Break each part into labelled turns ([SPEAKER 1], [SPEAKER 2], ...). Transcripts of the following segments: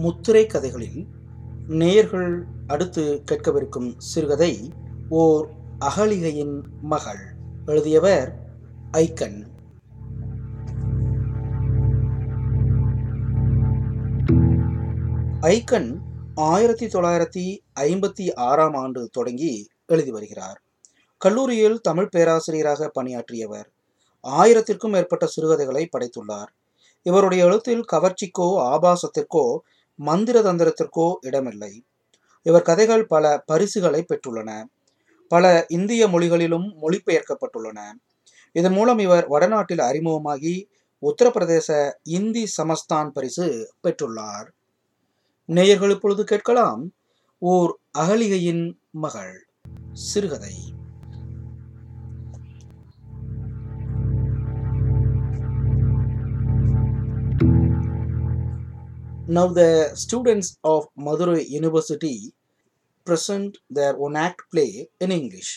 [SPEAKER 1] முத்திரை கதைகளில் நேயர்கள் அடுத்து கேட்கவிருக்கும் சிறுகதை ஓர் அகலிகையின் மகள் எழுதியவர் ஐக்கன். ஐக்கன் ஆயிரத்தி தொள்ளாயிரத்தி ஐம்பத்தி ஆறாம் ஆண்டு தொடங்கி எழுதி வருகிறார். கல்லூரியில் தமிழ் பேராசிரியராக பணியாற்றியவர் ஆயிரத்திற்கும் மேற்பட்ட சிறுகதைகளை படைத்துள்ளார். இவருடைய எழுத்தில் கவர்ச்சிக்கோ ஆபாசத்திற்கோ மந்திர தந்திரத்திற்கோ இடமில்லை. இவர் கதைகள் பல பரிசுகளை பெற்றுள்ளன. பல இந்திய மொழிகளிலும் மொழிபெயர்க்கப்பட்டுள்ளன. இதன் மூலம் இவர் வடநாட்டில் அறிமுகமாகி உத்தரப்பிரதேச இந்தி சமஸ்தான் பரிசு பெற்றுள்ளார். நேயர்கள் இப்பொழுது கேட்கலாம் ஓர் அகலிகையின் மகள் சிறுகதை. Now the students of Madurai University present their one act play in English.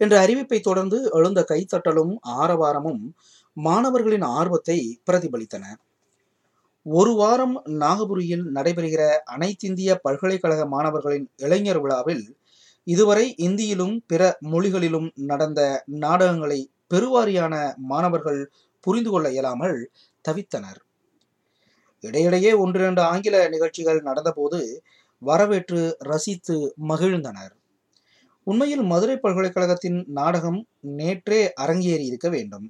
[SPEAKER 1] என்ற அறிவிப்பை தொடர்ந்து எழுந்த கைத்தட்டலும் ஆரவாரமும் மாணவர்களின் ஆர்வத்தை பிரதிபலித்தன ஒரு வாரம் நாகபுரியில் நடைபெறுகிற அனைத்திந்திய பல்கலைக்கழக மாணவர்களின் இளைஞர் விழாவில் இதுவரை இந்தியிலும் பிற மொழிகளிலும் நடந்த நாடகங்களை பெருவாரியான மாணவர்கள் புரிந்து கொள்ள இயலாமல் தவித்தனர் இடையிடையே ஒன்றிரண்டு ஆங்கில நிகழ்ச்சிகள் நடந்தபோது வரவேற்று ரசித்து மகிழ்ந்தனர். உண்மையில் மதுரை பல்கலைக்கழகத்தின் நாடகம் நேற்றே அரங்கேறி இருக்க வேண்டும்.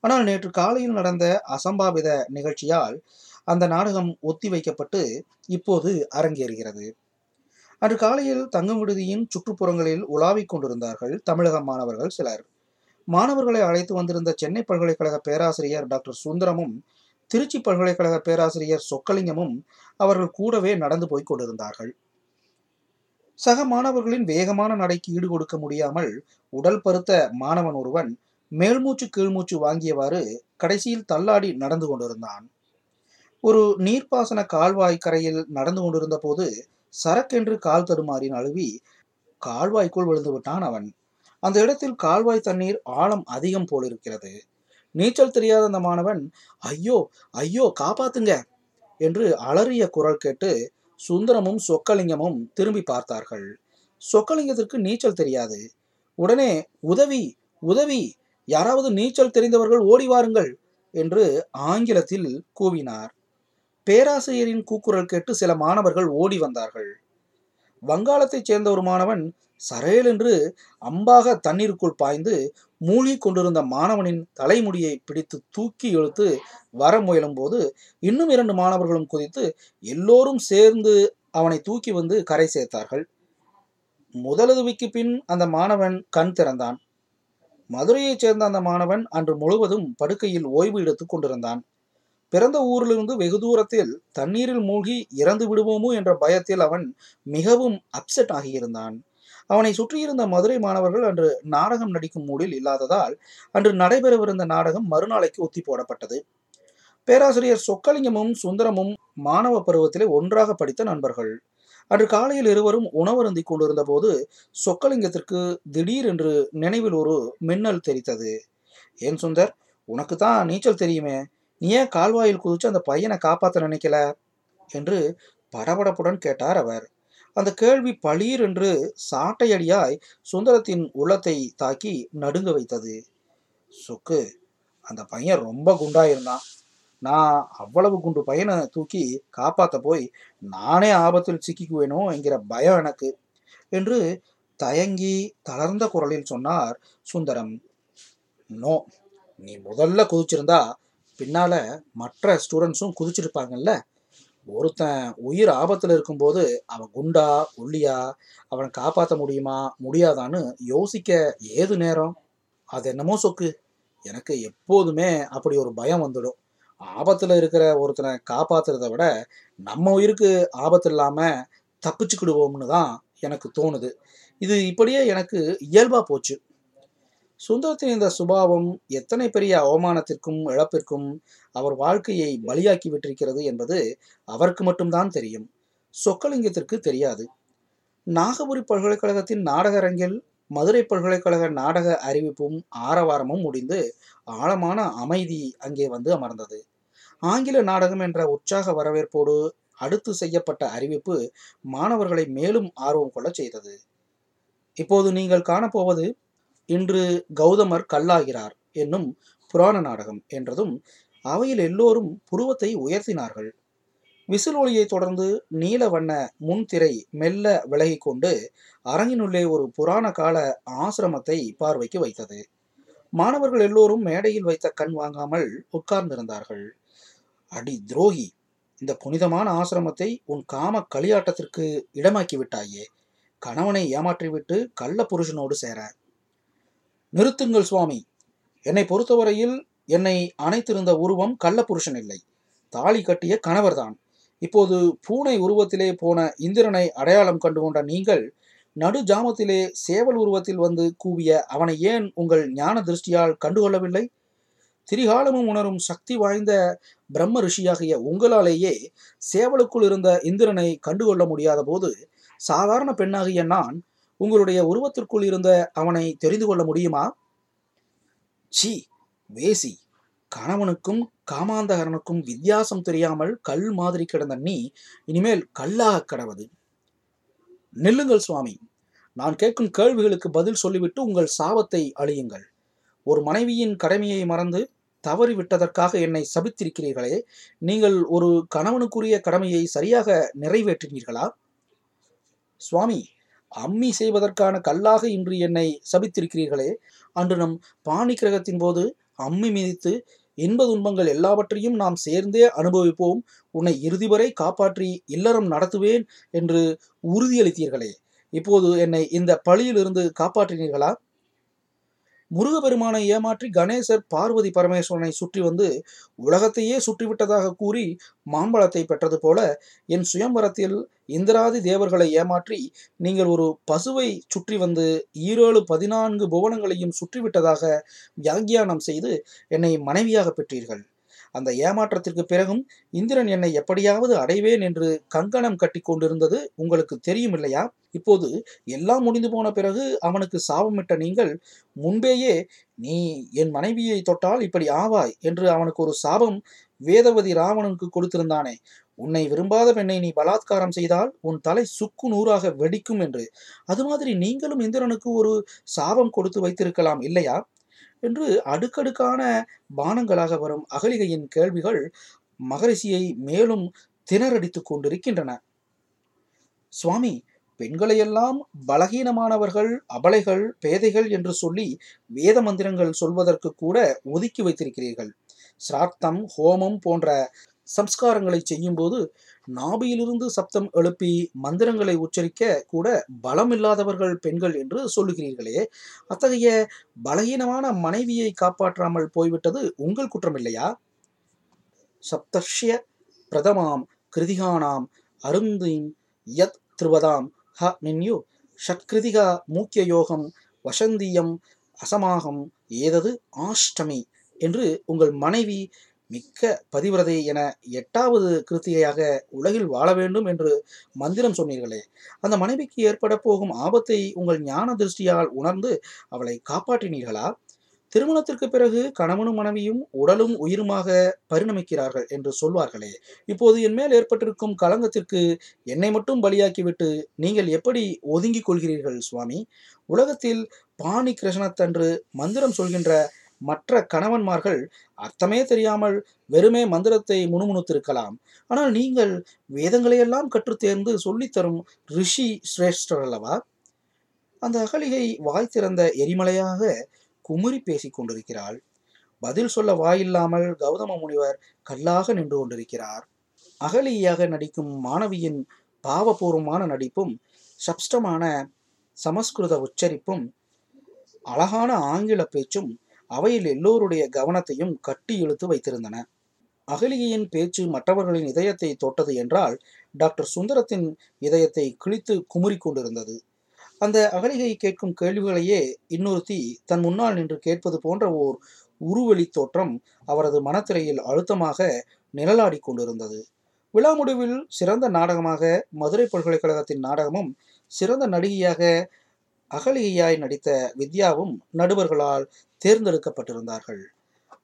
[SPEAKER 1] ஆனால் நேற்று காலையில் நடந்த அசம்பாவித நிகழ்ச்சியால் அந்த நாடகம் ஒத்திவைக்கப்பட்டு இப்போது அரங்கேறுகிறது. அன்று காலையில் தங்கும் விடுதியின் சுற்றுப்புறங்களில் உலாவிக் கொண்டிருந்தார்கள் தமிழக மாணவர்கள் சிலர். மாணவர்களை அழைத்து வந்திருந்த சென்னை பல்கலைக்கழக பேராசிரியர் டாக்டர் சுந்தரமும் திருச்சி பல்கலைக்கழக பேராசிரியர் சொக்கலிங்கமும் அவர்கள் கூடவே நடந்து போய் கொண்டிருந்தார்கள். சக மாணவர்களின் வேகமான நடைக்கு ஈடு கொடுக்க முடியாமல் உடல் பருத்த மாணவன் ஒருவன் மேல்மூச்சு கீழ்மூச்சு வாங்கியவாறு கடைசியில் தள்ளாடி நடந்து கொண்டிருந்தான். ஒரு நீர்ப்பாசன கால்வாய் கரையில் நடந்து கொண்டிருந்த போது சரக்கென்று கால் தடுமாறி நழுவி கால்வாய்க்குள் விழுந்து விட்டான் அவன். அந்த இடத்தில் கால்வாய் தண்ணீர் ஆழம் அதிகம் போலிருக்கிறது. நீச்சல் தெரியாத அந்த மாணவன் ஐயோ ஐயோ காப்பாத்துங்க என்று அலறிய குரல் கேட்டு சுந்தரமும் சொக்கலிங்கமும் திரும்பி பார்த்தார்கள். சொக்கலிங்கத்திற்கு நீச்சல் தெரியாது. உடனே உதவி உதவி யாராவது நீச்சல் தெரிந்தவர்கள் ஓடி வாருங்கள் என்று ஆங்கிலத்தில் கூவினார். பேராசிரியரின் கூக்குரல் கேட்டு சில மாணவர்கள் ஓடி வந்தார்கள். வங்காளத்தைச் சேர்ந்த ஒரு மாணவன் சரேல் என்று அம்பாக தண்ணீருக்குள் பாய்ந்து மூழ்கி கொண்டிருந்த மாணவனின் தலைமுடியை பிடித்து தூக்கி இழுத்து வர முயலும் போது இன்னும் இரண்டு மாணவர்களும் குதித்து எல்லோரும் சேர்ந்து அவனை தூக்கி வந்து கரை சேர்த்தார்கள். முதலுதவிக்கு பின் அந்த மாணவன் கண் திறந்தான். மதுரையைச் சேர்ந்த அந்த மாணவன் அன்று முழுவதும் படுக்கையில் ஓய்வு எடுத்துக் கொண்டிருந்தான். பிறந்த ஊரிலிருந்து வெகு தூரத்தில் தண்ணீரில் மூழ்கி இறந்து விடுவோமோ என்ற பயத்தில் அவன் மிகவும் அப்செட் ஆகியிருந்தான். அவனை சுற்றியிருந்த மதுரை மாணவர்கள் அன்று நாடகம் நடிக்கும் மூடில் இல்லாததால் அன்று நடைபெறவிருந்த நாடகம் மறுநாளைக்கு ஒத்தி போடப்பட்டது. பேராசிரியர் சொக்கலிங்கமும் சுந்தரமும் மாணவ பருவத்திலே ஒன்றாக படித்த நண்பர்கள். அன்று காலையில் இருவரும் உணவருந்தி கொண்டிருந்த போது சொக்கலிங்கத்திற்கு திடீரென்று நினைவில் ஒரு மின்னல் தெரித்தது. ஏன் சுந்தர்? உனக்கு தான் நீச்சல் தெரியுமே. நீ ஏன் கால்வாயில் குதிச்சு அந்த பையனை காப்பாற்ற நினைக்கல? என்று படபடப்புடன் கேட்டார் அவர். அந்த கேள்வி பளீர் என்று சாட்டையடியாய் சுந்தரத்தின் உள்ளத்தை தாக்கி நடுங்க வைத்தது. சொக்கு அந்த பையன் ரொம்ப குண்டாயிருந்தான். நான் அவ்வளவு குண்டு பையனை தூக்கி காப்பாற்ற போய் நானே ஆபத்தில் சிக்கிக்குவேனோ என்கிற பயம் எனக்கு என்று தயங்கி தளர்ந்த குரலில் சொன்னார் சுந்தரம். நோ நீ முதல்ல குதிச்சிருந்தா பின்னால மற்ற ஸ்டூடெண்ட்ஸும் குதிச்சிருப்பாங்கல்ல ஒருத்தன் உயிர் ஆபத்தில் இருக்கும்போது அவன் குண்டா ஒல்லியா அவனை காப்பாற்ற முடியுமா முடியாதான்னு யோசிக்க ஏது நேரம்? அது என்னமோ சொக்கு. எனக்கு எப்போதுமே அப்படி ஒரு பயம் வந்துடும். ஆபத்தில் இருக்கிற ஒருத்தனை காப்பாத்துறத விட நம்ம உயிருக்கு ஆபத்து இல்லாமல் தப்பிச்சுக்கிடுவோம்னு தான் எனக்கு தோணுது. இது இப்படியே எனக்கு இயல்பாக போச்சு. சுந்தரத்தின் இந்த சுபாவம் எத்தனை பெரிய அவமானத்திற்கும் இழப்பிற்கும் அவர் வாழ்க்கையை பலியாக்கி விட்டிருக்கிறது என்பது அவருக்கு மட்டும்தான் தெரியும். சொக்கலிங்கத்திற்கு தெரியாது. நாகபுரி பல்கலைக்கழகத்தின் நாடக அரங்கில் மதுரை பல்கலைக்கழக நாடக அறிவிப்பும் ஆரவாரமும் முடிந்து ஆழமான அமைதி அங்கே வந்து அமர்ந்தது. ஆங்கில நாடகம் என்ற உற்சாக வரவேற்போடு அடுத்து செய்யப்பட்ட அறிவிப்பு மாணவர்களை மேலும் ஆர்வம் கொள்ளச் செய்தது. இப்போது நீங்கள் காணப்போவது இன்று கௌதமர் கல்லாகிறார் என்னும் புராண நாடகம் என்றதும் அவையில் எல்லோரும் புருவத்தை உயர்த்தினார்கள். விசில் ஒளியை தொடர்ந்து நீல வண்ண முன்திரை மெல்ல விலகி கொண்டு அரங்கினுள்ளே ஒரு புராண கால ஆசிரமத்தை பார்வைக்கு வைத்தது. மாணவர்கள் எல்லோரும் மேடையில் வைத்த கண் வாங்காமல் உட்கார்ந்திருந்தார்கள். அடி துரோகி இந்த புனிதமான ஆசிரமத்தை உன் காம களியாட்டத்திற்கு இடமாக்கி விட்டாயே. கணவனை ஏமாற்றிவிட்டு கள்ள புருஷனோடு சேர நிறுத்துங்கள் சுவாமி. என்னை பொறுத்தவரையில் என்னை அணைத்திருந்த உருவம் கள்ளப்புருஷன் இல்லை. தாலி கட்டிய கணவர்தான். இப்போது பூனை உருவத்திலே போன இந்திரனை அடையாளம் கண்டு கொண்ட நீங்கள் நடு ஜாமத்திலே சேவல் உருவத்தில் வந்து கூவிய அவனை ஏன் உங்கள் ஞான திருஷ்டியால் கண்டுகொள்ளவில்லை? திரிகாலமும் உணரும் சக்தி வாய்ந்த பிரம்ம ரிஷியாகிய உங்களாலேயே சேவலுக்குள் இருந்த இந்திரனை கண்டுகொள்ள முடியாத போது சாதாரண பெண்ணாகிய நான் உங்களுடைய உருவத்திற்குள் இருந்த அவனை தெரிந்து கொள்ள முடியுமா? சி வேசி. கணவனுக்கும் காமாந்தகரனுக்கும் வித்தியாசம் தெரியாமல் கல் மாதிரி கிடந்த நீ இனிமேல் கல்லாக கடவது. நில்லுங்கள் சுவாமி. நான் கேட்கும் கேள்விகளுக்கு பதில் சொல்லிவிட்டு உங்கள் சாபத்தை அழியுங்கள். ஒரு மனைவியின் கடமையை மறந்து தவறி விட்டதற்காக என்னை சபித்திருக்கிறீர்களே நீங்கள் ஒரு கணவனுக்குரிய கடமையை சரியாக நிறைவேற்றினீர்களா? சுவாமி அம்மி செய்வதற்கான கல்லாக இன்று என்னை சபித்திருக்கிறீர்களே. அன்று நம் பாணி கிரகத்தின் போது அம்மி மிதித்து இன்ப துன்பங்கள் எல்லாவற்றையும் நாம் சேர்ந்தே அனுபவிப்போம். உன்னை இறுதி வரை காப்பாற்றி இல்லறம் நடத்துவேன் என்று உறுதியளித்தீர்களே. இப்போது என்னை இந்த பழியிலிருந்து காப்பாற்றினீர்களா? முருகப்பெருமானை ஏமாற்றி கணேசர் பார்வதி பரமேஸ்வரனை சுற்றி வந்து உலகத்தையே சுற்றிவிட்டதாக கூறி மாம்பழத்தை பெற்றது போல என் சுயம்பரத்தில் இந்திராதி தேவர்களை ஏமாற்றி நீங்கள் ஒரு பசுவை சுற்றி வந்து ஈரேழு பதினான்கு புவனங்களையும் சுற்றிவிட்டதாக வியாக்கியானம் செய்து என்னை மனைவியாக பெற்றீர்கள். அந்த ஏமாற்றத்திற்கு பிறகும் இந்திரன் என்னை எப்படியாவது அடைவேன் என்று கங்கணம் கட்டி கொண்டிருந்தது உங்களுக்கு தெரியும் இல்லையா? இப்போது எல்லாம் முடிந்து போன பிறகு அவனுக்கு சாபமிட்ட நீங்கள் முன்பேயே நீ என் மனைவியை தொட்டால் இப்படி ஆவாய் என்று அவனுக்கு ஒரு சாபம் வேதவதி ராவணனுக்கு கொடுத்திருந்தானே. உன்னை விரும்பாத பெண்ணை நீ பலாத்காரம் செய்தால் உன் தலை சுக்கு நூறாக வெடிக்கும் என்று. அது மாதிரி நீங்களும் இந்திரனுக்கு ஒரு சாபம் கொடுத்து வைத்திருக்கலாம் இல்லையா? என்று அடுக்கடுக்கான பானங்களாக வரும் அகலிகையின் கேள்விகள் மகரிஷியை மேலும் திணறடித்துக் கொண்டிருக்கின்றன. சுவாமி பெண்களையெல்லாம் பலகீனமானவர்கள் அபலைகள் பேதைகள் என்று சொல்லி வேத மந்திரங்கள் சொல்வதற்கு கூட ஒதுக்கி வைத்திருக்கிறீர்கள். சிராத்தம் ஹோமம் போன்ற சம்ஸ்காரங்களை செய்யும்போது நாபியிலிருந்து சப்தம் எழுப்பி மந்திரங்களை உச்சரிக்க கூட பலம் இல்லாதவர்கள் பெண்கள் என்று சொல்லுகிறீர்களே. அத்தகைய பலகீனமான மனைவியை காப்பாற்றாமல் போய்விட்டது உங்கள் குற்றமில்லையா? சப்தஷ்ய பிரதமாம் கிருதிகானாம் அருந்தீம் யத் திருவதாம் ஹ நின்யு ஷட்கிருதிகா மூக்கிய யோகம் வசந்தியம் அசமாகம் ஏதது ஆஷ்டமி என்று உங்கள் மனைவி மிக்க பதிவிரதை என எட்டாவது கிருத்திகையாக உலகில் வாழ வேண்டும் என்று மந்திரம் சொன்னீர்களே. அந்த மனைவிக்கு ஏற்பட போகும் ஆபத்தை உங்கள் ஞான திருஷ்டியால் உணர்ந்து அவளை காப்பாற்றினீர்களா? திருமணத்திற்கு பிறகு கணவனும் மனைவியும் உடலும் உயிருமாக பரிணமிக்கிறார்கள் என்று சொல்வார்களே. இப்போது என் மேல் ஏற்பட்டிருக்கும் களங்கத்திற்கு என்னை மட்டும் பலியாக்கிவிட்டு நீங்கள் எப்படி ஒதுங்கிக் கொள்கிறீர்கள் சுவாமி? உலகத்தில் பாணி கிருஷ்ணத்தன்று மந்திரம் சொல்கின்ற மற்ற கணவன்மார்கள் அர்த்தமே தெரியாமல் வெறுமே மந்திரத்தை முணுமுணுத்திருக்கலாம். ஆனால் நீங்கள் வேதங்களையெல்லாம் கற்றுத்தேர்ந்து சொல்லித்தரும் ரிஷி சிரேஷ்டர் அல்லவா? அந்த அகலிகை வாய் திறந்த எரிமலையாக குமுறி பேசிக் கொண்டிருக்கிறாள். பதில் சொல்ல வாயில்லாமல் கௌதம முனிவர் கல்லாக நின்று கொண்டிருக்கிறார். அகலியாக நடிக்கும் மாணவியின் பாவபூர்வமான நடிப்பும் சப்ஸ்டமான சமஸ்கிருத உச்சரிப்பும் அழகான ஆங்கில பேச்சும் அவையில் எல்லோருடைய கவனத்தையும் கட்டி இழுத்து வைத்திருந்தன. அகலிகையின் பேச்சு மற்றவர்களின் இதயத்தை தொட்டது என்றால் டாக்டர் சுந்தரத்தின் இதயத்தை கிழித்து குமுறி கொண்டிருந்தது. அந்த அகலிகை கேட்கும் கேள்விகளையே இன்னொருத்தி தன் முன்னால் நின்று கேட்பது போன்ற ஓர் உருவெளி தோற்றம் அவரது மனத்திரையில் அழுத்தமாக நிழலாடி கொண்டிருந்தது. விழா முடிவில் சிறந்த நாடகமாக மதுரை பல்கலைக்கழகத்தின் நாடகமும் சிறந்த நடிகையாக அகலிகையாய் நடித்த வித்யாவும் நடுவர்களால் தேர்ந்தெடுக்கப்பட்டிருந்தார்கள்.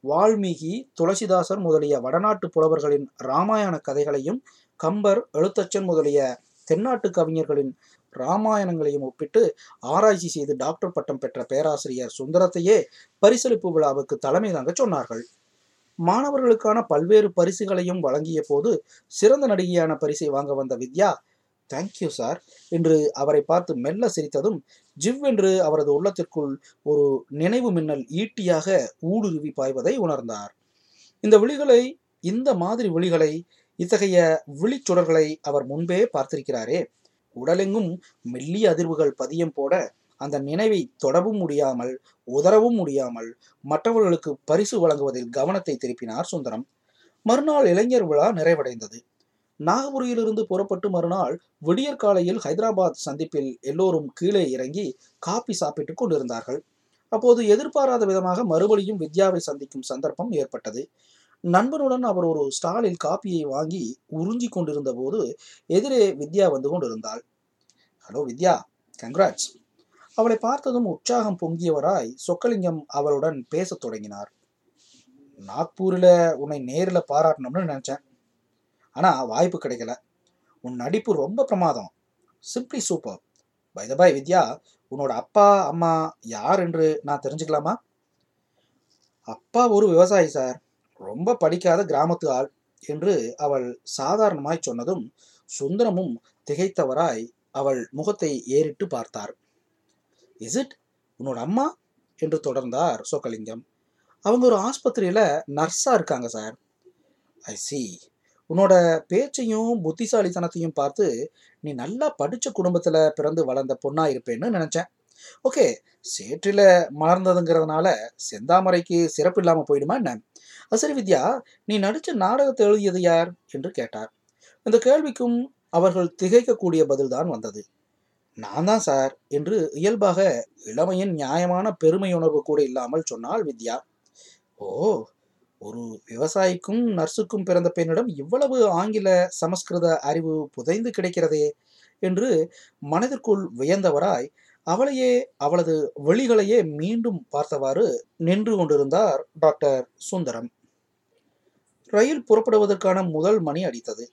[SPEAKER 1] வால்மீகி துளசிதாசர் முதலிய வடநாட்டு புலவர்களின் இராமாயண கதைகளையும் கம்பர் எழுத்தச்சன் முதலிய தென்னாட்டு கவிஞர்களின் இராமாயணங்களையும் ஒப்பிட்டு ஆராய்ச்சி செய்து டாக்டர் பட்டம் பெற்ற பேராசிரியர் சுந்தரத்தையே பரிசளிப்பு விழாவுக்கு தலைமை தாங்க சொன்னார்கள். மாணவர்களுக்கான பல்வேறு பரிசுகளையும் வழங்கிய போது சிறந்த நடிகையான பரிசை வாங்க வந்த வித்யா தேங்க்யூ சார் என்று அவரை பார்த்து மெல்ல சிரித்ததும் ஜிவ் என்று அவரது உள்ளத்திற்குள் ஒரு நினைவு மின்னல் ஈட்டியாக ஊடுருவி பாய்வதை உணர்ந்தார். இந்த விழிகளை இந்த மாதிரி விழிகளை இத்தகைய விழிச்சுடர்களை அவர் முன்பே பார்த்திருக்கிறாரே. உடலெங்கும் மெல்லிய அதிர்வுகள் பதியம் போட அந்த நினைவை தொடவும் முடியாமல் உதறவும் முடியாமல் மற்றவர்களுக்கு பரிசு வழங்குவதில் கவனத்தை திருப்பினார் சுந்தரம். மறுநாள் இளைஞர் விழா நிறைவடைந்தது. நாகபுரியிலிருந்து புறப்பட்டு மறுநாள் விடியற் காலையில் ஹைதராபாத் சந்திப்பில் எல்லோரும் கீழே இறங்கி காபி சாப்பிட்டு கொண்டிருந்தார்கள். அப்போது எதிர்பாராத விதமாக மறுபடியும் வித்யாவை சந்திக்கும் சந்தர்ப்பம் ஏற்பட்டது. நண்பனுடன் அவர் ஒரு ஸ்டாலில் காப்பியை வாங்கி உறிஞ்சி கொண்டிருந்த போது எதிரே வித்யா வந்து கொண்டிருந்தாள். ஹலோ வித்யா கங்க்ராட்ஸ் அவளை பார்த்ததும் உற்சாகம் பொங்கியவராய் சொக்கலிங்கம் அவளுடன் பேசத் தொடங்கினார். நாக்பூரில் உன்னை நேரில் பாராட்டணும்னு நினச்சேன். ஆனால் வாய்ப்பு கிடைக்கல. உன் நடிப்பு ரொம்ப பிரமாதம். Simply super by the by Vidya உன்னோட அப்பா அம்மா யார் என்று நான் தெரிஞ்சுக்கலாமா? அப்பா ஒரு விவசாயி சார் ரொம்ப படிக்காத கிராமத்து ஆள் என்று அவள் சாதாரணமாய் சொன்னதும் சுந்தரமும் திகைத்தவராய் அவள் முகத்தை ஏறிட்டு பார்த்தார். இஸ் இட் உன்னோட அம்மா? என்று தொடர்ந்தார் சோக்கலிங்கம். அவங்க ஒரு ஆஸ்பத்திரியில நர்ஸா இருக்காங்க சார் ஐ சி உன்னோட பேச்சையும் புத்திசாலித்தனத்தையும் பார்த்து நீ நல்லா படித்த குடும்பத்தில் பிறந்து வளர்ந்த பொண்ணாக இருப்பேன்னு நினச்சேன். ஓகே சேற்றில மலர்ந்ததுங்கிறதுனால செந்தாமரைக்கு சிறப்பு இல்லாமல் போயிடுமா என்ன? அசரி வித்யா நீ நடித்த நாடகத்தை எழுதியது யார்? என்று கேட்டார். இந்த கேள்விக்கும் அவர்கள் திகைக்கக்கூடிய பதில்தான் வந்தது. நான் தான் சார் என்று இயல்பாக இளமையின் நியாயமான பெருமையுணர்வு கூட இல்லாமல் சொன்னாள் வித்யா. ஓ ஒரு விவசாயிக்கும் நர்ஸுக்கும் பிறந்த பெண்ணிடம் இவ்வளவு ஆங்கில சமஸ்கிருத அறிவு புதைந்து கிடைக்கிறதே என்று மனதிற்குள் வியந்தவராய் அவளையே அவளது வெளிகளையே மீண்டும் பார்த்தவாறு நின்று கொண்டிருந்தார் டாக்டர் சுந்தரம். ரயில் புறப்படுவதற்கான முதல் மணி அடித்தது.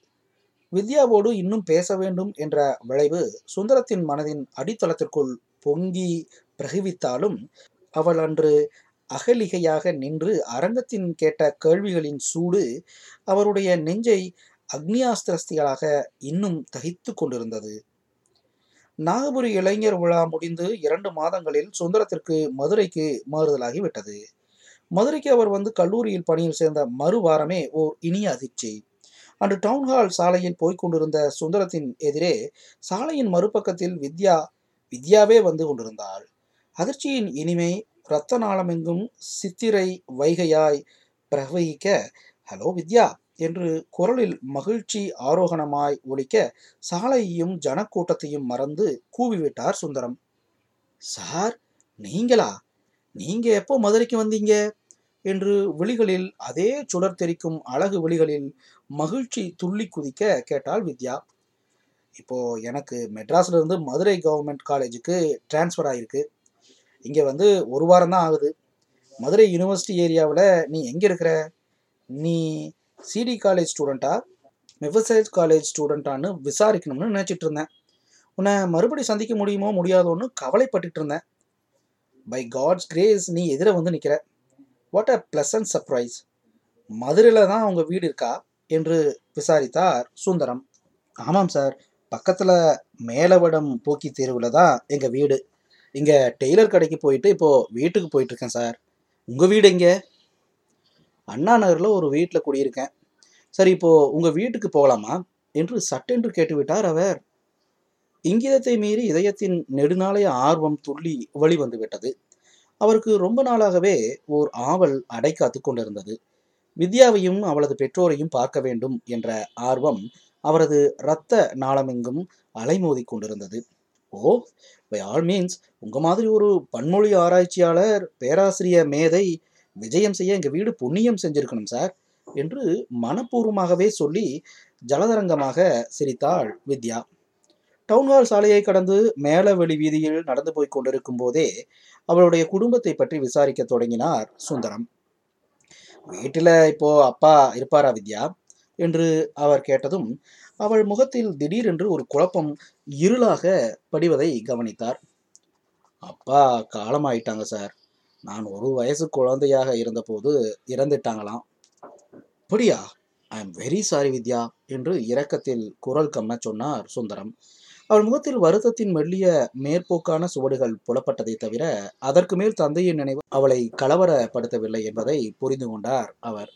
[SPEAKER 1] வித்யாவோடு இன்னும் பேச வேண்டும் என்ற விளைவு சுந்தரத்தின் மனதின் அடித்தளத்திற்குள் பொங்கி பிரகிவித்தாலும் அவள் அன்று அகலிகையாக நின்று அரங்கத்தின் கேட்ட கேள்விகளின் சூடு அவருடைய நெஞ்சை அக்னியாஸ்திரஸ்திகளாக இன்னும் தகித்து கொண்டிருந்தது. நாகபுரி இளைஞர் விழா முடிந்து இரண்டு மாதங்களில் சுந்தரத்திற்கு மதுரைக்கு மாறுதலாகி விட்டது மதுரைக்கு அவர் வந்து கல்லூரியில் பணியில் சேர்ந்த மறுவாரமே ஓர் இனிய அதிர்ச்சி. அன்று டவுன்ஹால் சாலையில் போய்க் கொண்டிருந்த சுந்தரத்தின் எதிரே சாலையின் மறுபக்கத்தில் வித்யா வித்யாவே வந்து கொண்டிருந்தாள். அதிர்ச்சியின் இனிமை இரத்த நாளமெங்கும் சித்திரை வைகையாய் பிரவகிக்க ஹலோ வித்யா என்று குரலில் மகிழ்ச்சி ஆரோகணமாய் ஒலிக்க சாலையையும் ஜனக்கூட்டத்தையும் மறந்து கூவிவிட்டார் சுந்தரம். சார் நீங்களா? நீங்க எப்போ மதுரைக்கு வந்தீங்க? என்று விழிகளில் அதே சுடர் தெரிக்கும் அழகு விழிகளில் மகிழ்ச்சி துள்ளி குதிக்க கேட்டாள் வித்யா. இப்போ எனக்கு மெட்ராஸ்ல இருந்து மதுரை கவர்மெண்ட் காலேஜுக்கு டிரான்ஸ்ஃபர் ஆயிருக்கு. இங்கே வந்து ஒரு வாரம் தான் ஆகுது. மதுரை யூனிவர்சிட்டி ஏரியாவில் நீ எங்கே இருக்கிற? நீ சிடி காலேஜ் ஸ்டூடெண்ட்டா மெவசைட் காலேஜ் ஸ்டூடெண்ட்டான்னு விசாரிக்கணும்னு நினச்சிட்டு இருந்தேன். உன்னை மறுபடி சந்திக்க முடியுமோ முடியாதோன்னு கவலைப்பட்டுட்டு இருந்தேன். பை காட்ஸ் கிரேஸ் நீ எதிர வந்து நிற்கிற வாட் அ ப்ளசன்ட் சர்ப்ரைஸ் மதுரையில் தான் உங்கள் வீடு இருக்கா? என்று விசாரித்தார் சுந்தரம். ஆமாம் சார். பக்கத்தில் மேலவடம் போக்கி தேர்வில் தான் எங்கள் வீடு. இங்கே டெய்லர் கடைக்கு போயிட்டு இப்போது வீட்டுக்கு போயிட்டுருக்கேன் சார். உங்கள் வீடு எங்கே? அண்ணா நகரில் ஒரு வீட்டில் குடியிருக்கேன். சரி இப்போது உங்கள் வீட்டுக்கு போகலாமா? என்று சட்டென்று கேட்டுவிட்டார் அவர். இங்கிதத்தை மீறி இதயத்தின் நெடுநாளைய ஆர்வம் துள்ளி வழிவந்து விட்டது. அவருக்கு ரொம்ப நாளாகவே ஓர் ஆவல் அடைக்காத்து கொண்டிருந்தது. வித்யாவையும் அவளது பெற்றோரையும் பார்க்க வேண்டும் என்ற ஆர்வம் அவரது இரத்த நாளமெங்கும் அலைமோதி கொண்டிருந்தது. ஓ பை ஆல் மீன்ஸ் உங்க மாதிரி ஒரு பன்மொழி ஆராய்ச்சியாளர் பேராசிரியர் மேதை விஜயம் செய்ய எங்க வீடு புண்ணியம் செஞ்சிருக்கணும் சார் என்று மனப்பூர்வமாகவே சொல்லி ஜலதரங்கமாக சிரித்தாள் வித்யா. டவுன்ஹால் சாலையை கடந்து மேலவெளி வீதியில் நடந்து போய் கொண்டிருக்கும் போதே அவளுடைய குடும்பத்தை பற்றி விசாரிக்க தொடங்கினார் சுந்தரம். வீட்டில் இப்போ அப்பா இருப்பாரா வித்யா? என்று அவர் கேட்டதும் அவள் முகத்தில் திடீரென்று ஒரு குழப்பம் இருளாக படிவதை கவனித்தார். அப்பா காலமாயிட்டாங்க சார். நான் ஒரு வயசு குழந்தையாக இருந்தபோது இறந்துட்டாங்களாம். அப்படியா? I am very sorry Vidya என்று இரக்கத்தில் குரல் கம்ம சொன்னார் சுந்தரம். அவள் முகத்தில் வருத்தத்தின் மெல்லிய மேற்போக்கான சுவடுகள் புலப்பட்டதை தவிர அதற்கு மேல் தந்தையின் நினைவு அவளை கலவரப்படுத்தவில்லை என்பதை புரிந்து கொண்டார் அவர்.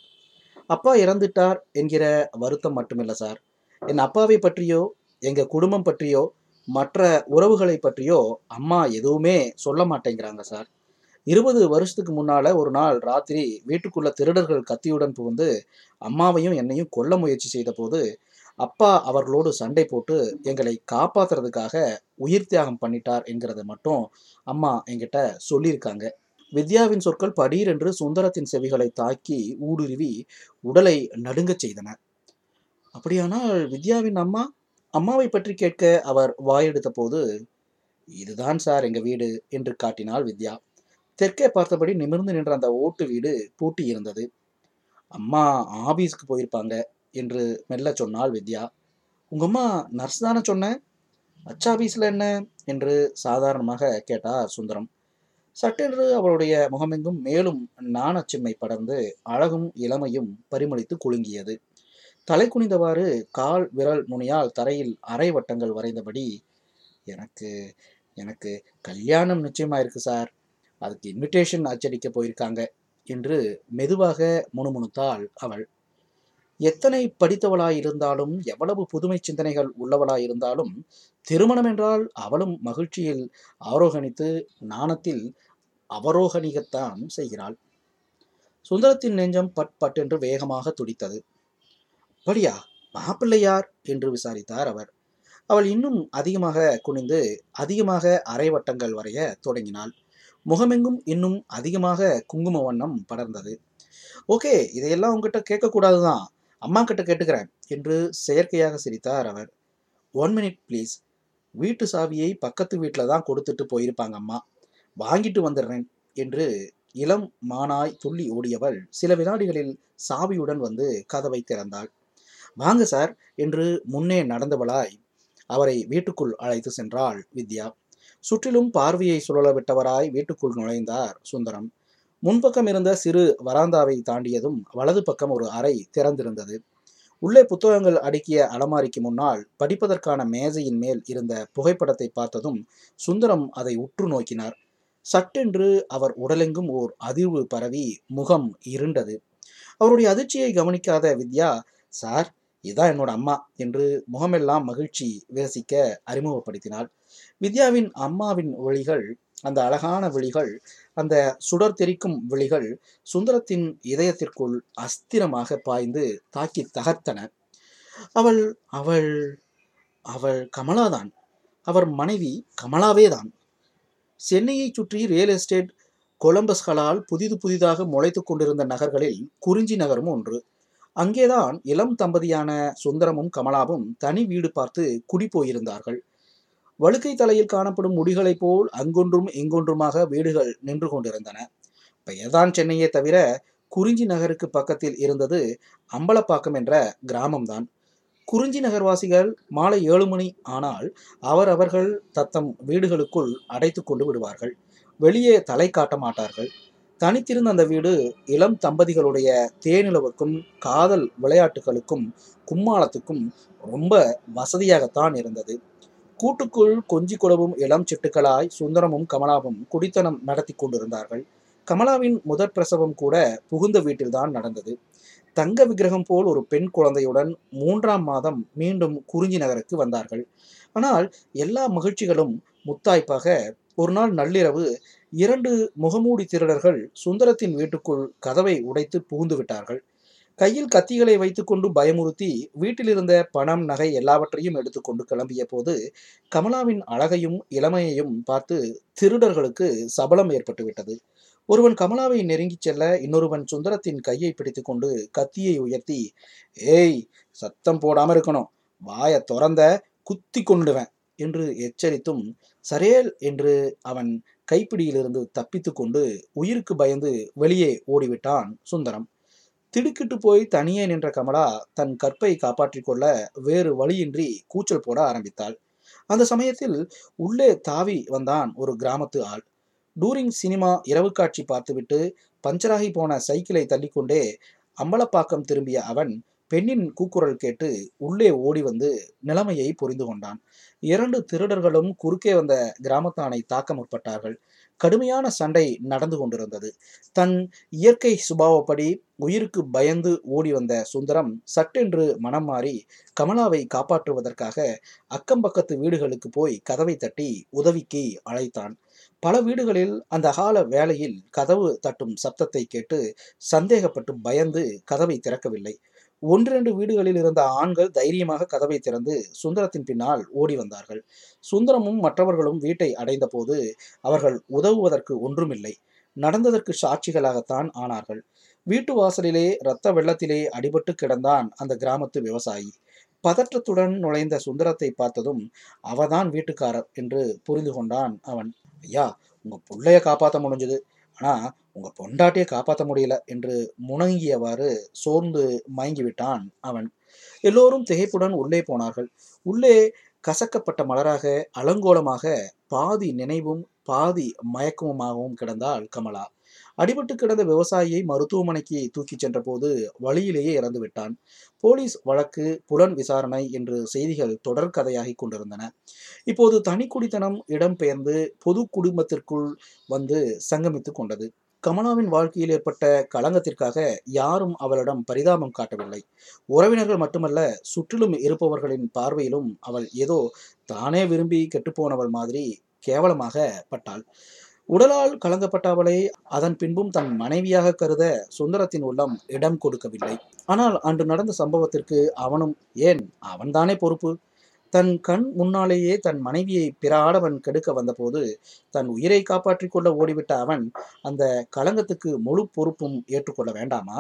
[SPEAKER 1] அப்பா இறந்துட்டார் என்கிற வருத்தம் மட்டுமில்ல சார். என் அப்பாவை பற்றியோ எங்க குடும்பம் பற்றியோ மற்ற உறவுகளை பற்றியோ அம்மா எதுவுமே சொல்ல மாட்டேங்கிறாங்க சார். இருபது வருஷத்துக்கு முன்னால ஒரு நாள் ராத்திரி வீட்டுக்குள்ள திருடர்கள் கத்தியுடன் புகுந்து அம்மாவையும் என்னையும் கொல்ல முயற்சி செய்த போது அப்பா அவர்களோடு சண்டை போட்டு எங்களை காப்பாத்துறதுக்காக உயிர் தியாகம் பண்ணிட்டார் என்கிறத மட்டும் அம்மா என்கிட்ட சொல்லியிருக்காங்க. வித்யாவின் சொற்கள் படீரென்று சுந்தரத்தின் செவிகளை தாக்கி ஊடுருவி உடலை நடுங்கச் செய்தன. அப்படியானால் வித்யாவின் அம்மா அம்மாவை பற்றி கேட்க அவர் வாயெடுத்த போது இதுதான் சார் எங்க வீடு என்று காட்டினாள் வித்யா. தெற்கே பார்த்தபடி நிமிர்ந்து நின்ற அந்த ஓட்டு வீடு பூட்டி இருந்தது. அம்மா ஆபீஸ்க்கு போயிருப்பாங்க என்று மெல்ல சொன்னாள் வித்யா. உங்க அம்மா நர்ஸ் தானே சொன்னேன் அச்சா ஆபீஸ்ல என்ன? என்று சாதாரணமாக கேட்டார் சுந்தரம். சட்டென்று அவளுடைய முகமெங்கும் மேலும் நாணச்சிம்மை படர்ந்து அழகும் இளமையும் பரிமளித்து குலுங்கியது. தலை குனிந்தவாறு கால் விரல் நுனியால் தரையில் அரை வட்டங்கள் வரைந்தபடி எனக்கு எனக்கு கல்யாணம் நிச்சயமா இருக்கு சார். அதுக்கு இன்விடேஷன் அச்சடிக்க போயிருக்காங்க என்று மெதுவாக முணுமுணுத்தாள் அவள். எத்தனை படித்தவளாயிருந்தாலும் எவ்வளவு புதுமை சிந்தனைகள் உள்ளவளாயிருந்தாலும் திருமணம் என்றால் அவளும் மகிழ்ச்சியில் ஆரோகணித்து நாணத்தில் அவரோகணிகத்தான் செய்கிறாள். சுந்தரத்தின் நெஞ்சம் பட் பட் என்று வேகமாக துடித்தது. அப்படியா? மாப்பிள்ளையார்? என்று விசாரித்தார் அவர். அவள் இன்னும் அதிகமாக குனிந்து அதிகமாக அரை வட்டங்கள் வரைய தொடங்கினாள். முகமெங்கும் இன்னும் அதிகமாக குங்கும வண்ணம் படர்ந்தது. ஓகே இதையெல்லாம் உங்ககிட்ட கேட்கக்கூடாதுதான். அம்மா கிட்ட கேட்டுக்கிறேன் என்று செயற்கையாக சிரித்தார் அவர். ஒன் மினிட் ப்ளீஸ் வீட்டு சாவியை பக்கத்து வீட்டில் தான் கொடுத்துட்டு போயிருப்பாங்க அம்மா. வாங்கிட்டு வந்துடுறேன் என்று இளம் மானாய் துள்ளி ஓடியவள் சில வினாடிகளில் சாவியுடன் வந்து கதவை திறந்தாள். வாங்க சார் என்று முன்னே நடந்தவளாய் அவரை வீட்டுக்குள் அழைத்து சென்றாள் வித்யா. சுற்றிலும் பார்வையை சுழல விட்டவராய் வீட்டுக்குள் நுழைந்தார் சுந்தரம். முன்பக்கம் இருந்த சிறு வராந்தாவை தாண்டியதும் வலது பக்கம் ஒரு அறை திறந்திருந்தது. உள்ளே புத்தகங்கள் அடுக்கிய அலமாரிக்கு முன்னால் படிப்பதற்கான மேஜையின் மேல் இருந்த புகைப்படத்தை பார்த்ததும் சுந்தரம் அதை உற்று நோக்கினார். சட்டென்று அவர் உடலெங்கும் ஓர் அதிர்வு பரவி முகம் இருண்டது. அவருடைய அதிர்ச்சியை கவனிக்காத வித்யா சார் இதான் என்னோட அம்மா என்று முகமெல்லாம் மகிழ்ச்சி விரசிக்க அறிமுகப்படுத்தினாள். வித்யாவின் அம்மாவின் ஒளிகள் அந்த அழகான விழிகள் அந்த சுடர் தெரிக்கும் விழிகள் சுந்தரத்தின் இதயத்திற்குள் அஸ்திரமாக பாய்ந்து தாக்கி தகர்த்தன. அவள் அவள் அவள் கமலாதான். அவர் மனைவி கமலாவே தான் சென்னையை சுற்றி ரியல் எஸ்டேட் கொலம்பஸ்களால் புதிது புதிதாக முளைத்து கொண்டிருந்த நகர்களில் குறிஞ்சி நகரும் ஒன்று. அங்கேதான் இளம் தம்பதியான சுந்தரமும் கமலாவும் தனி வீடு பார்த்து குடி போயிருந்தார்கள். வழுக்கை தலையில் காணப்படும் முடிகளைப் போல் அங்கொன்றும் இங்கொன்றுமாக வீடுகள் நின்று கொண்டிருந்தன. பெயர்தான் சென்னையே தவிர குறிஞ்சி நகருக்கு பக்கத்தில் இருந்தது அம்பலப்பாக்கம் என்ற கிராமம்தான். குறிஞ்சி நகர்வாசிகள் மாலை ஏழு மணி ஆனால் அவர் அவர்கள் தத்தம் வீடுகளுக்குள் அடைத்து கொண்டு விடுவார்கள். வெளியே தலை காட்ட மாட்டார்கள். தனித்திருந்த அந்த வீடு இளம் தம்பதிகளுடைய தேனிலவுக்கும் காதல் விளையாட்டுகளுக்கும் கும்மாளத்துக்கும் ரொம்ப வசதியாகத்தான் இருந்தது. கூட்டுக்குள் கொஞ்சி குடவும் இளம் சிட்டுக்களாய் சுந்தரமும் கமலாவும் குடித்தனம் நடத்தி கொண்டிருந்தார்கள். கமலாவின் முதற் பிரசவம் கூட புகுந்த வீட்டில்தான் நடந்தது. தங்க விக்கிரகம் போல் ஒரு பெண் குழந்தையுடன் மூன்றாம் மாதம் மீண்டும் குறிஞ்சி நகருக்கு வந்தார்கள். ஆனால் எல்லா மகிழ்ச்சிகளும் முத்தாய்ப்பாக ஒரு நாள் நள்ளிரவு இரண்டு முகமூடி திருடர்கள் சுந்தரத்தின் வீட்டுக்குள் கதவை உடைத்து புகுந்து விட்டார்கள். கையில் கத்திகளை வைத்துக்கொண்டு பயமுறுத்தி வீட்டிலிருந்த பணம் நகை எல்லாவற்றையும் எடுத்துக்கொண்டு கிளம்பிய போது கமலாவின் அழகையும் இளமையையும் பார்த்து திருடர்களுக்கு சபலம் ஏற்பட்டுவிட்டது. ஒருவன் கமலாவை நெருங்கிச் செல்ல இன்னொருவன் சுந்தரத்தின் கையை பிடித்துக்கொண்டு கத்தியை உயர்த்தி ஏய் சத்தம் போடாம இருக்கணும். வாய திறந்த குத்தி கொண்டுடுவேன் என்று எச்சரித்தும் சரேல் என்று அவன் கைப்பிடியிலிருந்து தப்பித்து கொண்டு உயிருக்கு பயந்து வெளியே ஓடிவிட்டான் சுந்தரம். திடுக்கிட்டு போய் தனியே நின்ற கமலா தன் கற்பை காப்பாற்றிக் கொள்ள வேறு வழியின்றி கூச்சல் போட ஆரம்பித்தாள். அந்த சமயத்தில் உள்ளே தாவி வந்தான் ஒரு கிராமத்து ஆள். டூரிங் சினிமா இரவு காட்சி பார்த்துவிட்டு பஞ்சராகி போன சைக்கிளை தள்ளிக்கொண்டே அம்பலப்பாக்கம் திரும்பிய அவன் பெண்ணின் கூக்குரல் கேட்டு உள்ளே ஓடி வந்து நிலைமையை புரிந்து கொண்டான். இரண்டு திருடர்களும் குறுக்கே வந்த கிராமத்தானை தாக்க முற்பட்டார்கள். கடுமையான சண்டை நடந்து கொண்டிருந்தது. தன் இயற்கை சுபாவப்படி உயிருக்கு பயந்து ஓடி வந்த சுந்தரம் சட்டென்று மனம் மாறி கமலாவை காப்பாற்றுவதற்காக அக்கம் பக்கத்து வீடுகளுக்கு போய் கதவை தட்டி உதவிக்கு அழைத்தான். பல வீடுகளில் அந்த கால வேளையில் கதவு தட்டும் சப்தத்தை கேட்டு சந்தேகப்பட்டு பயந்து கதவை திறக்கவில்லை. ஒன்றிரண்டு வீடுகளில் இருந்த ஆண்கள் தைரியமாக கதவை திறந்து சுந்தரத்தின் பின்னால் ஓடி வந்தார்கள். சுந்தரமும் மற்றவர்களும் வீட்டை அடைந்தபோது அவர்கள் உதவுவதற்கு ஒன்றுமில்லை. நடந்ததற்கு சாட்சிகளாகத்தான் ஆனார்கள். வீட்டு வாசலிலே இரத்த வெள்ளத்திலே அடிபட்டு கிடந்தான் அந்த கிராமத்து விவசாயி. பதற்றத்துடன் நுழைந்த சுந்தரத்தை பார்த்ததும் அவதான் வீட்டுக்காரர் என்று புரிந்து கொண்டான் அவன். ஐயா உங்க பிள்ளைய காப்பாற்ற முடிஞ்சது. ஆனா உங்க பொண்டாட்டியை காப்பாற்ற முடியல என்று முணங்கியவாறு சோர்ந்து மயங்கி விட்டான் அவன். எல்லோரும் திகைப்புடன் உள்ளே போனார்கள். உள்ளே கசக்கப்பட்ட மலராக அலங்கோலமாக பாதி நினைவும் பாதி மயக்கமுமாகவும் கிடந்தாள் கமலா. அடிபட்டு கிடந்த விவசாயியை மருத்துவமனைக்கு தூக்கிச் சென்றபோது வழியிலேயே இறந்து விட்டான். போலீஸ் வழக்கு புலன் விசாரணை என்று செய்திகள் தொடர் கதையாகி கொண்டிருந்தன. இப்போது தனிக்குடித்தனம் இடம்பெயர்ந்து பொது குடும்பத்திற்குள் வந்து சங்கமித்து கொண்டது. கமலாவின் வாழ்க்கையில் ஏற்பட்ட களங்கத்திற்காக யாரும் அவளிடம் பரிதாபம் காட்டவில்லை. உறவினர்கள் மட்டுமல்ல சுற்றிலும் இருப்பவர்களின் பார்வையிலும் அவள் ஏதோ தானே விரும்பி கெட்டுப்போனவள் மாதிரி கேவலமாக பட்டாள். உடலால் கலங்கப்பட்ட அவளை அதன் பின்பும் தன் மனைவியாக கருத சுந்தரத்தின் உள்ளம் இடம் கொடுக்கவில்லை. ஆனால் அன்று நடந்த சம்பவத்திற்கு அவனும் ஏன் அவன்தானே பொறுப்பு? தன் கண் முன்னாலேயே தன் மனைவியை பிற ஆடவன் கெடுக்க வந்தபோது தன் உயிரை காப்பாற்றிக் கொள்ள ஓடிவிட்ட அவன் அந்த களங்கத்துக்கு முழு பொறுப்பும் ஏற்றுக்கொள்ள வேண்டாமா?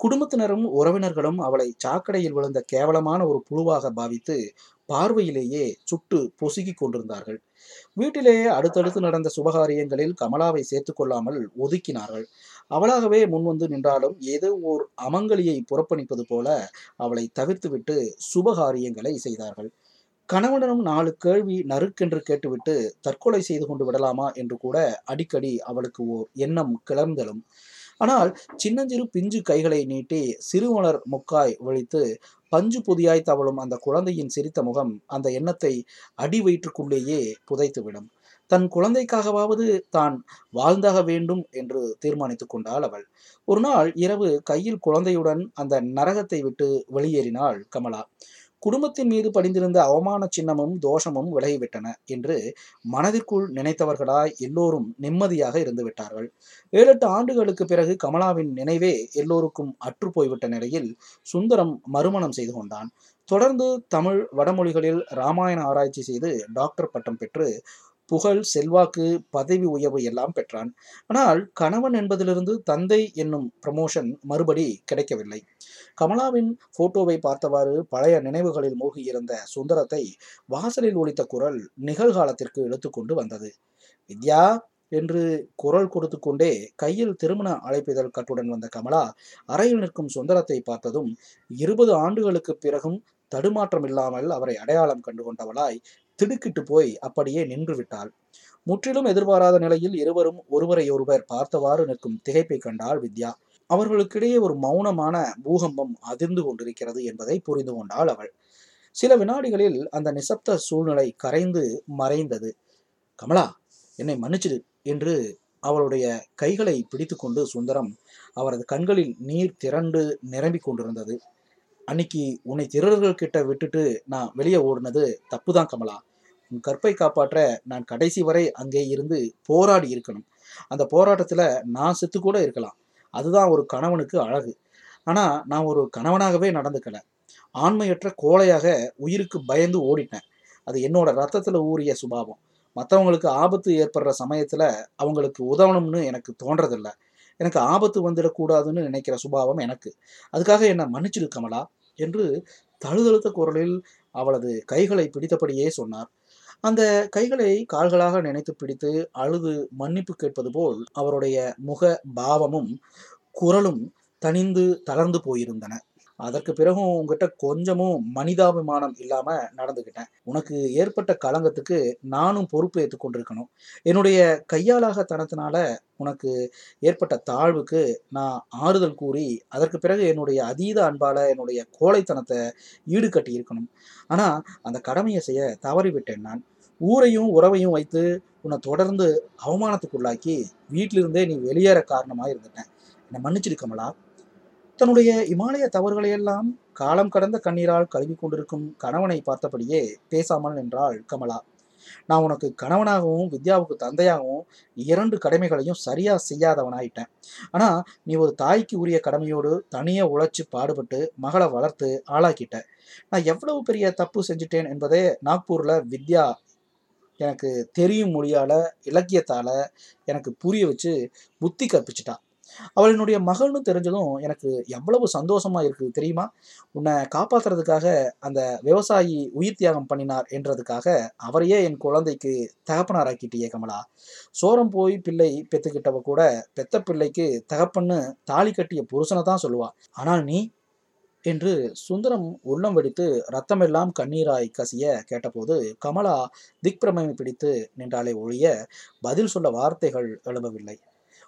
[SPEAKER 1] குடும்பத்தினரும் உறவினர்களும் அவளை சாக்கடையில் விழுந்த கேவலமான ஒரு புழுவாக பாவித்து பார்வையிலேயே சுட்டு பொசுகிக் கொண்டிருந்தார்கள். வீட்டிலேயே அடுத்தடுத்து நடந்த சுபகாரியங்களில் கமலாவை சேர்த்து கொள்ளாமல் ஒதுக்கினார்கள். அவளாகவே முன்வந்து நின்றாலும் ஏதோ ஓர் அமங்கலியை புறப்பணிப்பது போல அவளை தவிர்த்துவிட்டு சுபகாரியங்களை செய்தார்கள். கணவனிடம் நாலு கேள்வி நறுக்கென்று கேட்டுவிட்டு தற்கொலை செய்து கொண்டு விடலாமா என்று கூட அடிக்கடி அவளுக்கு ஓர் எண்ணம் கிளர்ந்தலும். ஆனால் சின்னஞ்சிறு பிஞ்சு கைகளை நீட்டி சிறுமலர் முக்காய் ஒழித்து பஞ்சு பொதியாய் தவழும் அந்த குழந்தையின் சிரித்த முகம் அந்த எண்ணத்தை அடி வயிற்றுக்குள்ளேயே புதைத்துவிடும். தன் குழந்தைக்காகவாவது தான் வாழ்ந்தாக வேண்டும் என்று தீர்மானித்துக் கொண்டாள் அவள். ஒரு நாள் இரவு கையில் குழந்தையுடன் அந்த நரகத்தை விட்டு வெளியேறினாள் கமலா. குடும்பத்தின் மீது படிந்திருந்த அவமான சின்னமும் தோஷமும் விலகிவிட்டன என்று மனதிற்குள் நினைத்தவர்களாய் எல்லோரும் நிம்மதியாக இருந்து விட்டார்கள். ஏழெட்டு ஆண்டுகளுக்கு பிறகு கமலாவின் நினைவே எல்லோருக்கும் அற்று போய்விட்ட நிலையில் சுந்தரம் மறுமணம் செய்து கொண்டான். தொடர்ந்து தமிழ் வடமொழிகளில் ராமாயண ஆராய்ச்சி செய்து டாக்டர் பட்டம் பெற்று புகழ் செல்வாக்கு பதவி உயர்வு எல்லாம் பெற்றான். ஆனால் கணவன் என்பதிலிருந்து தந்தை என்னும் ப்ரமோஷன் மறுபடி கிடைக்கவில்லை. கமலாவின் போட்டோவை பார்த்தவாறு பழைய நினைவுகளில் மூழ்கியிருந்த சுந்தரத்தை வாசலில் ஒழித்த குரல் நிகழ்காலத்திற்கு இழுத்துக்கொண்டு வந்தது. வித்யா என்று குரல் கொடுத்து கொண்டே கையில் திருமண அழைப்பிதழ் கட்டுடன் வந்த கமலா அறையில் நிற்கும் சுந்தரத்தை பார்த்ததும் இருபது ஆண்டுகளுக்கு பிறகும் தடுமாற்றம் இல்லாமல் அவரை அடையாளம் கண்டு கொண்டவளாய் திடுக்கிட்டு போய் அப்படியே நின்று விட்டாள் முற்றிலும் எதிர்பாராத நிலையில் இருவரும் ஒருவரையொருவர் பார்த்தவாறு நிற்கும் திகைப்பை கண்டாள் வித்யா. அவர்களுக்கிடையே ஒரு மௌனமான பூகம்பம் அதிர்ந்து கொண்டிருக்கிறது என்பதை புரிந்து கொண்டாள் அவள். சில வினாடிகளில் அந்த நிசப்த சூழ்நிலை கரைந்து மறைந்தது. கமலா என்னை மன்னிச்சிடு என்று அவளுடைய கைகளை பிடித்துக்கொண்டு சுந்தரம் அவரது கண்களில் நீர் திரண்டு நிரம்பிக் கொண்டிருந்தது. அன்னைக்கு உன்னை திருடர்கள் கிட்ட விட்டுட்டு நான் வெளியே ஓடினது தப்புதான் கமலா. உன் கற்பை காப்பாற்ற நான் கடைசி வரை அங்கே இருந்து போராடி இருக்கணும். அந்த போராட்டத்தில் நான் செத்து கூட இருக்கலாம். அதுதான் ஒரு கணவனுக்கு அழகு. ஆனால் நான் ஒரு கணவனாகவே நடந்துக்கல. ஆண்மையற்ற கோழையாக உயிருக்கு பயந்து ஓடிட்டேன். அது என்னோட ரத்தத்தில் ஊறிய சுபாவம். மற்றவங்களுக்கு ஆபத்து ஏற்படுற சமயத்தில் அவங்களுக்கு உதவணும்னு எனக்கு தோன்றதில்ல. எனக்கு ஆபத்து வந்துடக்கூடாதுன்னு நினைக்கிற சுபாவம் எனக்கு. அதுக்காக என்னை மன்னிச்சிடு கமலா என்று தழுதழுத்த குரலில் அவளது கைகளை பிடித்தபடியே சொன்னார். அந்த கைகளை கால்களாக நினைத்து பிடித்து அழுது மன்னிப்பு கேட்பது போல் அவருடைய முக பாவமும் குரலும் தனிந்து தளர்ந்து போயிருந்தன. அதற்கு பிறகும் உங்ககிட்ட கொஞ்சமும் மனிதாபிமானம் இல்லாம நடந்துக்கிட்டேன் உனக்கு ஏற்பட்ட களங்கத்துக்கு நானும் பொறுப்பு ஏற்றுக்கொண்டிருக்கணும் என்னுடைய கையாளாகத்தனத்தினால உனக்கு ஏற்பட்ட தாழ்வுக்கு நான் ஆறுதல் கூறி அதற்கு பிறகு என்னுடைய அதீத அன்பால என்னுடைய கோழைத்தனத்தை ஈடுகட்டி இருக்கணும். ஆனா அந்த கடமையை செய்ய தவறிவிட்டேன் நான். ஊரையும் உறவையும் வைத்து உன்னை தொடர்ந்து அவமானத்துக்குள்ளாக்கி வீட்டிலிருந்தே நீ வெளியேற காரணமாக இருந்துட்டேன். என்னை மன்னிச்சிரு கமலா. தன்னுடைய இமாலய தவறுகளையெல்லாம் காலம் கடந்த கண்ணீரால் கழுவி கொண்டிருக்கும் கணவனை பார்த்தபடியே பேசாமல் நின்றாள் கமலா. நான் உனக்கு கணவனாகவும் வித்யாவுக்கு தந்தையாகவும் இரண்டு கடமைகளையும் சரியா செய்யாதவனாயிட்டேன். ஆனா நீ ஒரு தாய்க்கு உரிய கடமையோடு தனியே உழைச்சு பாடுபட்டு மகளை வளர்த்து ஆளாக்கிட்ட. நான் எவ்வளவு பெரிய தப்பு செஞ்சுட்டேன் என்பதே நாக்பூர்ல வித்யா எனக்கு தெரியும் மொழியால் இலக்கியத்தால் எனக்கு புரிய வச்சு புத்தி கற்பிச்சிட்டா. அவள் என்னுடைய மகள்னு தெரிஞ்சதும் எனக்கு எவ்வளவு சந்தோஷமாக இருக்குது தெரியுமா? உன்னை காப்பாற்றுறதுக்காக அந்த விவசாயி உயிர் தியாகம் பண்ணினார் என்றதுக்காக அவரையே என் குழந்தைக்கு தகப்பனார் ஆக்கிட்டியே கமலா. சோரம் போய் பிள்ளை பெற்றுக்கிட்டவ கூட பெத்த பிள்ளைக்கு தகப்பன்னு தாலி கட்டிய புருஷனை தான் சொல்லுவா. ஆனால் நீ என்று சுந்தரம் உள்ளம் வெடித்து ரத்தமெல்லாம் கண்ணீராய் கசிய கேட்டபோது கமலா திக்பிரமை பிடித்து நின்றாலே ஒழிய பதில் சொல்ல வார்த்தைகள் எழும்பவில்லை.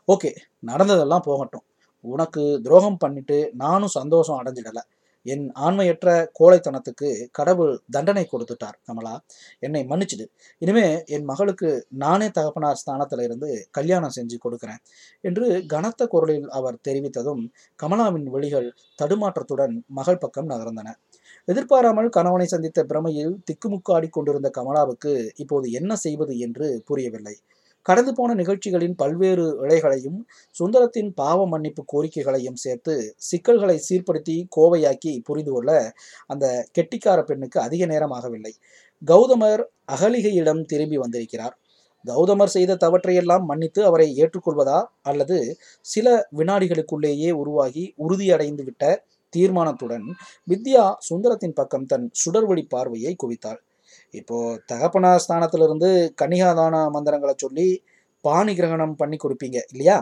[SPEAKER 1] ஓகே நடந்ததெல்லாம் போகட்டும். உனக்கு துரோகம் பண்ணிட்டு நானும் சந்தோஷம் அடைஞ்சிடலை. என் ஆண்மையற்ற கோழைத்தனத்துக்கு கடவுள் தண்டனை கொடுத்துட்டார் கமலா. என்னை மன்னிச்சிடு. இனிமே என் மகளுக்கு நானே தகப்பனார் ஸ்தானத்துல இருந்து கல்யாணம் செஞ்சு கொடுக்கிறேன் என்று கனத்த குரலில் அவர் தெரிவித்ததும் கமலாவின் விழிகள் தடுமாற்றத்துடன் மகள் பக்கம் நகர்ந்தன. எதிர்பாராமல் கணவனை சந்தித்த பிரமையில் திக்குமுக்காடி கொண்டிருந்த கமலாவுக்கு இப்போது என்ன செய்வது என்று புரியவில்லை. கடந்து போன நிகழ்ச்சிகளின் பல்வேறு இழைகளையும் சுந்தரத்தின் பாவ மன்னிப்பு கோரிக்கைகளையும் சேர்த்து சிக்கல்களை சீர்படுத்தி கோவையாக்கி புரிந்து கொள்ள அந்த கெட்டிக்கார பெண்ணுக்கு அதிக நேரம் ஆகவில்லை கௌதமர் அகலிகையிடம் திரும்பி வந்திருக்கிறார். கௌதமர் செய்த தவற்றையெல்லாம் மன்னித்து அவரை ஏற்றுக்கொள்வதா அல்லது சில வினாடிகளுக்குள்ளேயே உருவாகி உறுதியடைந்து விட்ட தீர்மானத்துடன் வித்யா சுந்தரத்தின் பக்கம் தன் சுடர்வழி பார்வையை குவித்தாள். இப்போ தகப்பனா ஸ்தானத்திலிருந்து கன்னிகாதான மந்திரங்களை சொல்லி பாணி கிரகணம் பண்ணி கொடுப்பீங்க இல்லையா?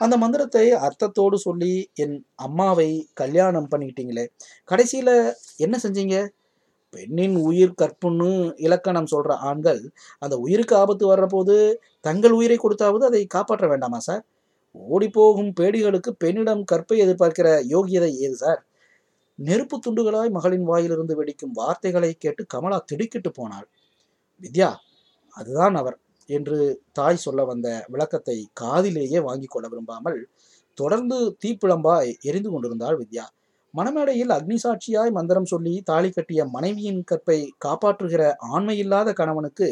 [SPEAKER 1] அந்த மந்திரத்தை அர்த்தத்தோடு சொல்லி என் அம்மாவை கல்யாணம் பண்ணிக்கிட்டீங்களே கடைசியில என்ன செஞ்சீங்க? பெண்ணின் உயிர் கற்புன்னு இலக்கணம் சொல்ற ஆண்கள் அந்த உயிருக்கு ஆபத்து வர்றபோது தங்கள் உயிரை கொடுத்தாவது அதை காப்பாற்ற வேண்டாமா சார்? ஓடிப்போகும் பேடிகளுக்கு பெண்ணிடம் கற்பை எதிர்பார்க்கிற யோகியதை ஏது சார்? நெருப்பு துண்டுகளாய் மகளின் வாயிலிருந்து வெடிக்கும் வார்த்தைகளை கேட்டு கமலா திடுக்கிட்டு போனாள். வித்யா அதுதான் அவர் என்று தாய் சொல்ல வந்த விளக்கத்தை காதிலேயே வாங்கி கொள்ள விரும்பாமல் தொடர்ந்து தீப்பிழம்பாய் எரிந்து கொண்டிருந்தாள் வித்யா. மணமேடையில் அக்னி சாட்சியாய் மந்திரம் சொல்லி தாலி கட்டிய மனைவியின் கற்பை காப்பாற்றுகிற ஆண்மையில்லாத கணவனுக்கு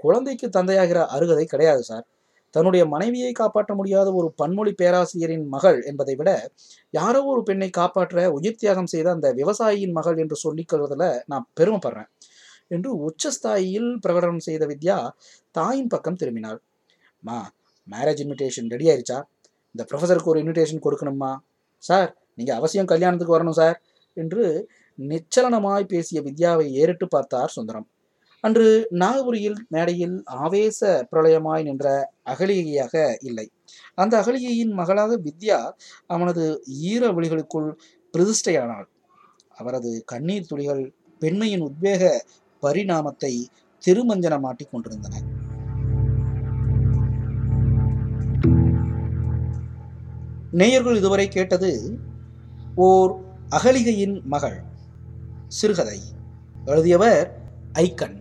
[SPEAKER 1] குழந்தைக்கு தந்தையாகிற அருகதை கிடையாது சார். தன்னுடைய மனைவியை காப்பாற்ற முடியாத ஒரு பன்மொழி பேராசிரியரின் மகள் என்பதை விட யாரோ ஒரு பெண்ணை காப்பாற்ற உயிர் தியாகம் செய்த அந்த விவசாயியின் மகள் என்று சொல்லிக்கொள்வதில் நான் பெருமைப்படுறேன் என்று உச்சஸ்தாயில் பிரகடனம் செய்த வித்யா தாயின் பக்கம் திரும்பினாள். மா மேரேஜ் இன்விடேஷன் ரெடி ஆயிடுச்சா இந்த ப்ரொஃபஸருக்கு ஒரு இன்விடேஷன் கொடுக்கணுமா சார் நீங்கள் அவசியம் கல்யாணத்துக்கு வரணும் சார் என்று நிச்சலனமாய் பேசிய வித்யாவை ஏறிட்டு பார்த்தார் சுந்தரம். அன்று நாகபுரியில் மேடையில் ஆவேச பிரளயமாய் நின்ற அகலிகையாக இல்லை. அந்த அகலிகையின் மகளாக வித்யா அவனது ஈர விழிகளுக்குள் பிரதிஷ்டையானாள். அவரது கண்ணீர் துளிகள் பெண்மையின் உத்வேக பரிணாமத்தை திருமஞ்சனமாட்டிக் கொண்டிருந்தன. நேயர்கள் இதுவரை கேட்டது ஓர் அகலிகையின் மகள் சிறுகதை. எழுதியவர் ஐக்கன்.